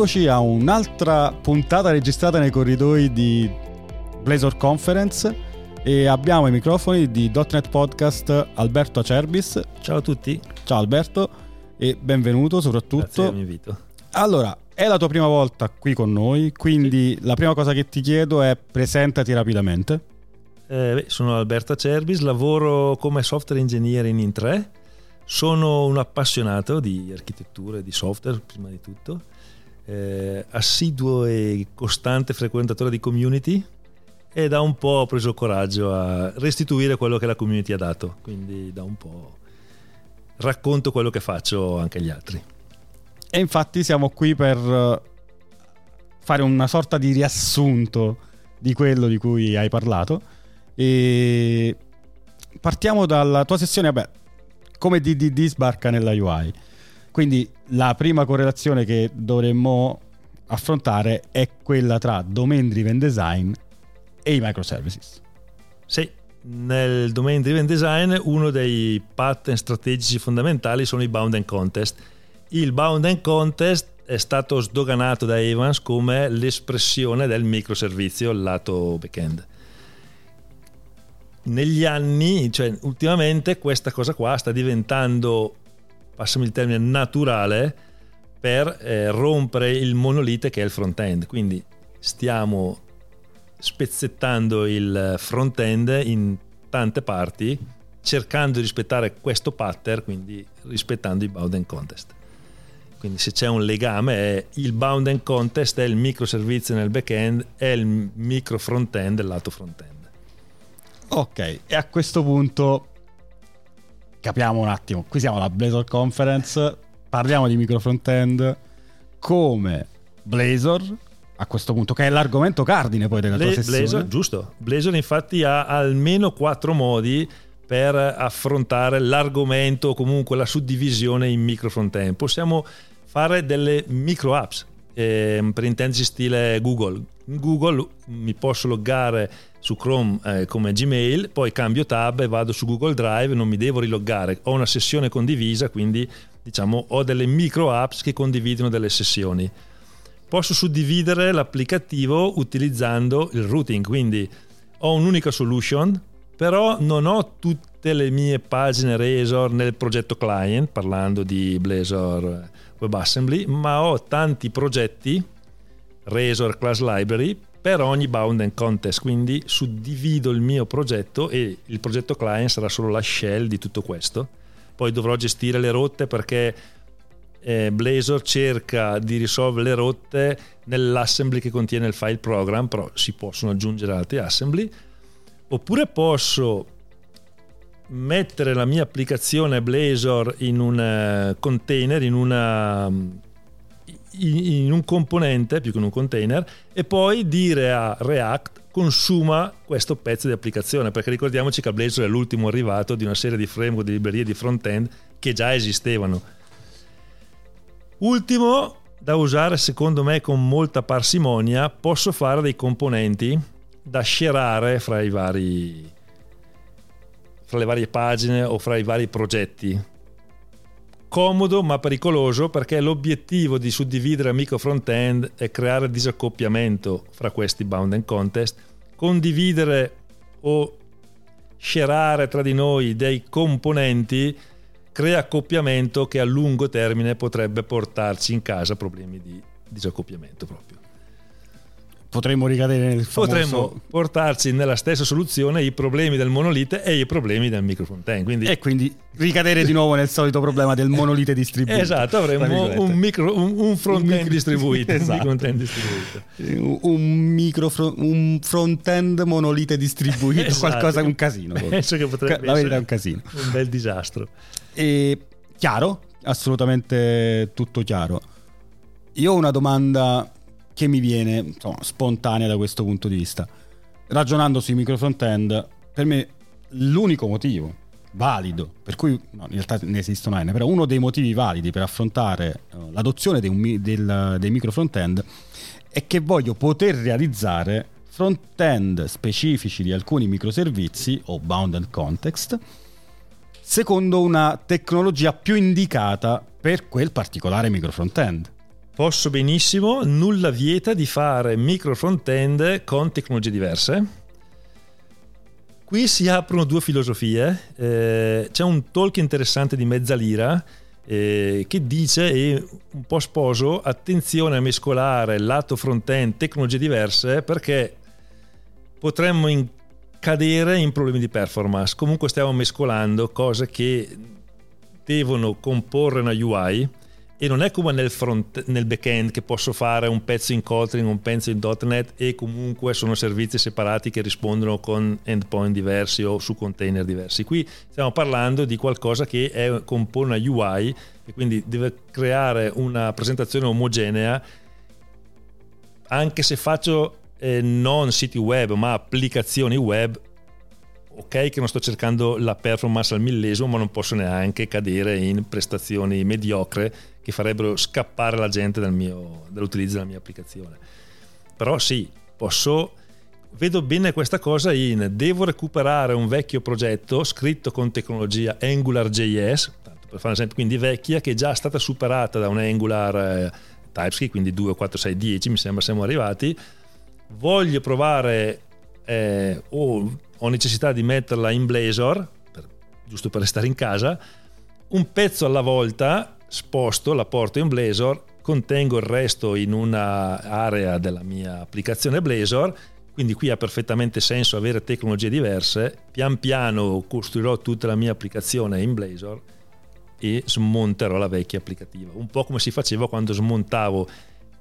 Eccoci a un'altra puntata registrata nei corridoi di Blazor Conference e abbiamo i microfoni di .NET Podcast Alberto Acerbis. Ciao a tutti. Ciao Alberto e benvenuto soprattutto. Grazie per l'invito. Allora, è la tua prima volta qui con noi, quindi sì. la prima cosa che ti chiedo è presentati rapidamente. Eh, beh, sono Alberto Acerbis, lavoro come software engineer in In3. Sono un appassionato di architettura e di software, prima di tutto eh, assiduo e costante frequentatore di community e da un po' ho preso coraggio a restituire quello che la community ha dato, quindi da un po' racconto quello che faccio anche agli altri. E infatti siamo qui per eh, fare una sorta di riassunto di quello di cui hai parlato e partiamo dalla tua sessione, vabbè, come DDD sbarca nella UI. Quindi la prima correlazione che dovremmo affrontare è quella tra domain driven design e i microservices. Sì, nel domain driven design uno dei pattern strategici fondamentali sono i bound and contest. Il bound and contest è stato sdoganato da Evans come l'espressione del microservizio lato backend. Negli anni, cioè ultimamente, questa cosa qua sta diventando passami il termine, naturale per eh, rompere il monolite che è il front-end. Quindi stiamo spezzettando il front-end in tante parti, cercando di rispettare questo pattern, quindi rispettando i bound and contest. Quindi se c'è un legame è il bound and contest è il microservizio nel back-end e il micro front-end lato front-end. Ok, e a questo punto capiamo un attimo, qui siamo alla Blazor Conference, parliamo di micro frontend come Blazor a questo punto, che è l'argomento cardine poi della tua sessione. Blazor, giusto. Blazor infatti ha almeno quattro modi per affrontare l'argomento o comunque la suddivisione in micro frontend. Possiamo fare delle micro apps, eh, per intendersi stile Google. In Google mi posso loggare su Chrome eh, come Gmail, poi cambio tab e vado su Google Drive, non mi devo riloggare, ho una sessione condivisa, quindi diciamo ho delle micro apps che condividono delle sessioni. Posso suddividere l'applicativo utilizzando il routing, quindi ho un'unica solution, però non ho tutte le mie pagine Razor nel progetto client, parlando di Blazor WebAssembly, ma ho tanti progetti Razor Class Library per ogni bound and contest, quindi suddivido il mio progetto e il progetto client sarà solo la shell di tutto questo. Poi dovrò gestire le rotte perché eh, Blazor cerca di risolvere le rotte nell'assembly che contiene il file program, però si possono aggiungere altri assembly. Oppure posso mettere la mia applicazione Blazor in un eh, container, in una in un componente più che in un container e poi dire a React consuma questo pezzo di applicazione perché ricordiamoci che Blazor è l'ultimo arrivato di una serie di framework di librerie di front-end che già esistevano. Ultimo da usare secondo me con molta parsimonia posso fare dei componenti da scerare fra i vari fra le varie pagine o fra i vari progetti. Comodo ma pericoloso perché l'obiettivo di suddividere a micro front-end è creare disaccoppiamento fra questi bound and contest, condividere o scerare tra di noi dei componenti crea accoppiamento che a lungo termine potrebbe portarci in casa problemi di disaccoppiamento proprio potremmo ricadere nel famoso... Potremmo portarci nella stessa soluzione i problemi del monolite e i problemi del microfrontend. Quindi... E quindi ricadere di nuovo nel solito problema del monolite distribuito. Esatto, avremmo un, micro, un, un front-end micro... distribuito. esatto. Un, distribuito. un, micro, un front-end monolite distribuito, esatto. qualcosa, un casino. Penso che potrebbe La verità è un casino. Un bel disastro. E chiaro, assolutamente tutto chiaro. Io ho una domanda che mi viene insomma, spontanea da questo punto di vista. Ragionando sui micro front-end, per me l'unico motivo valido, per cui no, in realtà ne esistono N, però uno dei motivi validi per affrontare uh, l'adozione dei, del, dei micro front-end è che voglio poter realizzare front-end specifici di alcuni microservizi o bounded context secondo una tecnologia più indicata per quel particolare micro front-end posso benissimo, nulla vieta di fare micro front-end con tecnologie diverse. Qui si aprono due filosofie. Eh, c'è un talk interessante di Mezzalira eh, che dice, e un po' sposo, attenzione a mescolare lato front-end, tecnologie diverse, perché potremmo in- cadere in problemi di performance. Comunque stiamo mescolando cose che devono comporre una UI e non è come nel, front, nel backend che posso fare un pezzo in Kotlin, un pezzo in .NET e comunque sono servizi separati che rispondono con endpoint diversi o su container diversi. Qui stiamo parlando di qualcosa che è, compone una UI e quindi deve creare una presentazione omogenea anche se faccio eh, non siti web ma applicazioni web ok che non sto cercando la performance al millesimo ma non posso neanche cadere in prestazioni mediocre che farebbero scappare la gente dal mio, dall'utilizzo della mia applicazione. Però sì posso vedo bene questa cosa in devo recuperare un vecchio progetto scritto con tecnologia AngularJS tanto per fare un esempio quindi vecchia che è già stata superata da un Angular eh, TypeScript quindi 2, 4, 6, 10 mi sembra siamo arrivati. Voglio provare eh, o ho necessità di metterla in Blazor, per, giusto per restare in casa, un pezzo alla volta sposto, la porto in Blazor, contengo il resto in un'area della mia applicazione Blazor, quindi qui ha perfettamente senso avere tecnologie diverse, pian piano costruirò tutta la mia applicazione in Blazor e smonterò la vecchia applicativa, un po' come si faceva quando smontavo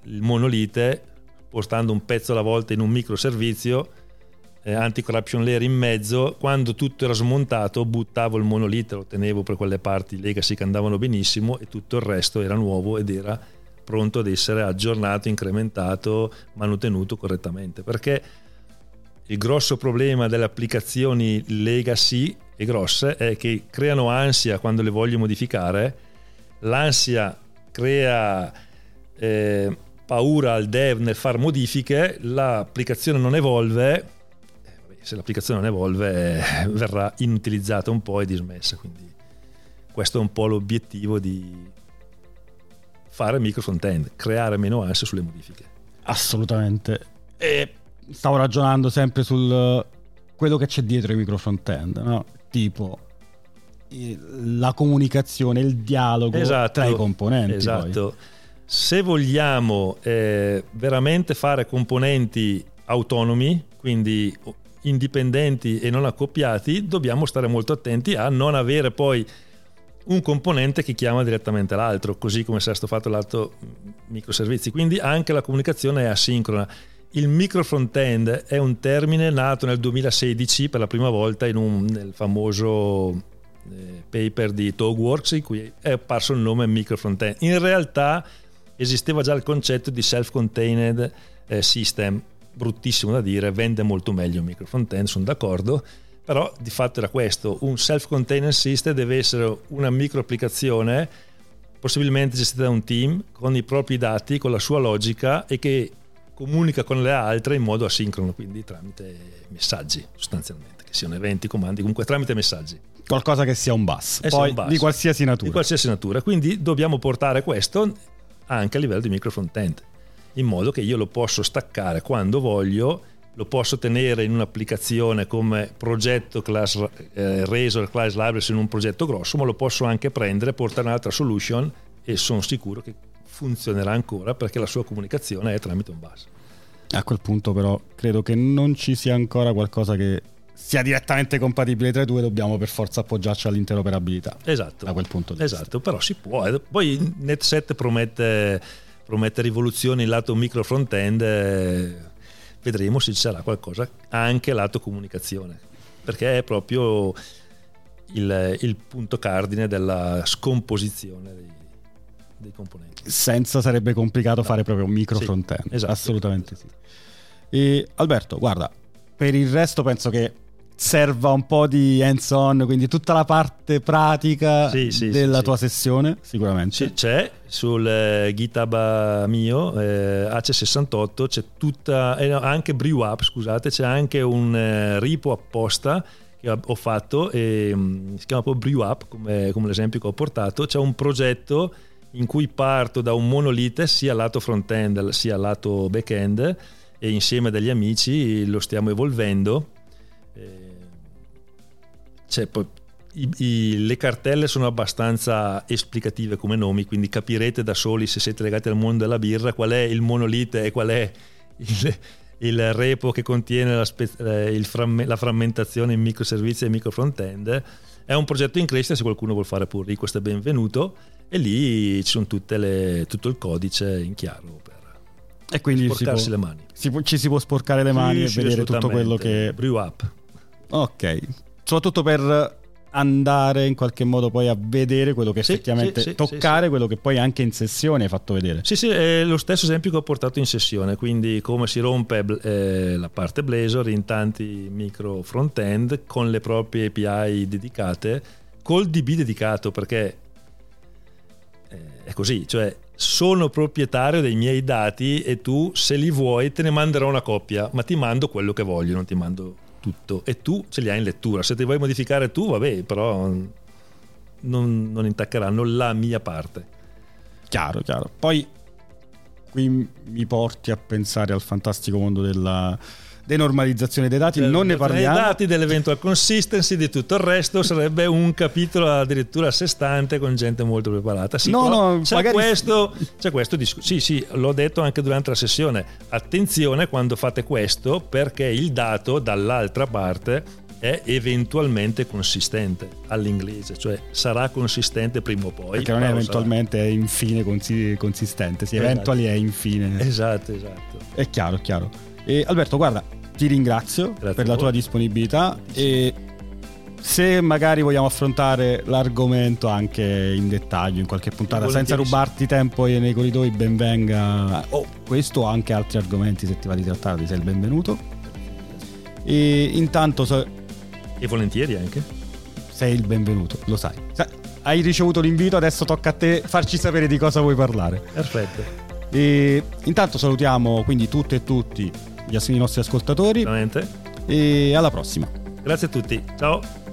il monolite portando un pezzo alla volta in un microservizio eh, anti-corruption layer in mezzo, quando tutto era smontato buttavo il monolite, lo tenevo per quelle parti legacy che andavano benissimo e tutto il resto era nuovo ed era pronto ad essere aggiornato, incrementato, manutenuto correttamente. Perché il grosso problema delle applicazioni legacy e grosse è che creano ansia quando le voglio modificare, l'ansia crea... Eh, paura al dev nel fare modifiche, l'applicazione non evolve, se l'applicazione non evolve verrà inutilizzata un po' e dismessa. Quindi questo è un po' l'obiettivo di fare micro front-end, creare meno ansia sulle modifiche. Assolutamente. E stavo ragionando sempre sul quello che c'è dietro i micro front-end, no? tipo la comunicazione, il dialogo esatto, tra i componenti. Esatto. Poi. Se vogliamo eh, veramente fare componenti autonomi, quindi indipendenti e non accoppiati, dobbiamo stare molto attenti a non avere poi un componente che chiama direttamente l'altro, così come se è stato fatto l'altro microservizi. Quindi anche la comunicazione è asincrona. Il micro front-end è un termine nato nel 2016 per la prima volta in un, nel famoso eh, paper di TogWorks in cui è apparso il nome micro front-end. In realtà esisteva già il concetto di self-contained eh, system bruttissimo da dire, vende molto meglio un micro front-end, sono d'accordo, però di fatto era questo, un self-contained system deve essere una micro applicazione possibilmente gestita da un team con i propri dati, con la sua logica e che comunica con le altre in modo asincrono, quindi tramite messaggi sostanzialmente, che siano eventi, comandi, comunque tramite messaggi. Qualcosa che sia un bus, poi un bus, di qualsiasi natura. Di qualsiasi natura, quindi dobbiamo portare questo anche a livello di micro front-end in modo che io lo posso staccare quando voglio, lo posso tenere in un'applicazione come progetto class eh, Razor Class Libraries in un progetto grosso, ma lo posso anche prendere, portare un'altra solution e sono sicuro che funzionerà ancora perché la sua comunicazione è tramite un bus. A quel punto però credo che non ci sia ancora qualcosa che sia direttamente compatibile tra i due, dobbiamo per forza appoggiarci all'interoperabilità. Esatto. Da quel punto di esatto, vista. però si può. Eh. Poi Net7 promette promette rivoluzioni lato micro front-end, eh, vedremo se ci sarà qualcosa anche lato comunicazione, perché è proprio il, il punto cardine della scomposizione dei, dei, componenti. Senza sarebbe complicato no. fare proprio un micro sì, front-end, esatto, assolutamente esatto. sì. E Alberto, guarda, per il resto penso che serva un po' di hands on, quindi tutta la parte pratica sì, sì, della sì, tua sessione, sicuramente. c'è sul eh, GitHub mio, eh, AC68, c'è tutta, eh, anche Brew Up, scusate, c'è anche un eh, ripo apposta che ho fatto, e, um, si chiama proprio Brew Up, come, come l'esempio che ho portato, c'è un progetto in cui parto da un monolite sia lato front-end sia lato back-end e insieme a degli amici lo stiamo evolvendo. Cioè, poi, i, i, le cartelle sono abbastanza esplicative come nomi, quindi capirete da soli se siete legati al mondo della birra qual è il monolite e qual è il, il repo che contiene la, spe, eh, framme, la, frammentazione in microservizi e micro front-end. È un progetto in crescita, se qualcuno vuole fare pull request è benvenuto e lì ci sono le, tutto il codice in chiaro per e quindi sporcarsi può, le mani. Si può, ci si può sporcare le mani sì, e vedere tutto quello che... Brew up. Ok, soprattutto per andare in qualche modo poi a vedere quello che sì, effettivamente sì, toccare sì, quello che poi anche in sessione hai fatto vedere. Sì sì è lo stesso esempio che ho portato in sessione quindi come si rompe eh, la parte Blazor in tanti micro front end con le proprie API dedicate col DB dedicato perché eh, è così cioè sono proprietario dei miei dati e tu se li vuoi te ne manderò una coppia ma ti mando quello che voglio non ti mando tutto e tu ce li hai in lettura. Se ti vuoi modificare tu, vabbè, però non, non intaccheranno la mia parte. Chiaro, chiaro. Poi qui mi porti a pensare al fantastico mondo della denormalizzazione dei dati, non ne parliamo. Dei dati, dell'eventual consistency, di tutto il resto sarebbe un capitolo addirittura a sé stante con gente molto preparata. Sì, no, no, c'è, magari... questo, c'è questo discorso. Sì, sì, l'ho detto anche durante la sessione. Attenzione quando fate questo perché il dato dall'altra parte è eventualmente consistente all'inglese, cioè sarà consistente prima o poi. Perché non è eventualmente, sarà. è infine consistente, sì, esatto. eventuali è infine. Esatto, esatto. È chiaro, è chiaro. E Alberto, guarda, ti ringrazio Grazie per la tua disponibilità e se magari vogliamo affrontare l'argomento anche in dettaglio in qualche puntata senza rubarti tempo nei corridoi ben venga. O oh, questo o anche altri argomenti se ti va di trattarli sei il benvenuto. E intanto so... e volentieri anche. Sei il benvenuto lo sai. Hai ricevuto l'invito adesso tocca a te farci sapere di cosa vuoi parlare. Perfetto. E intanto salutiamo quindi tutte e tutti i nostri ascoltatori. Veramente. E alla prossima. Grazie a tutti. Ciao.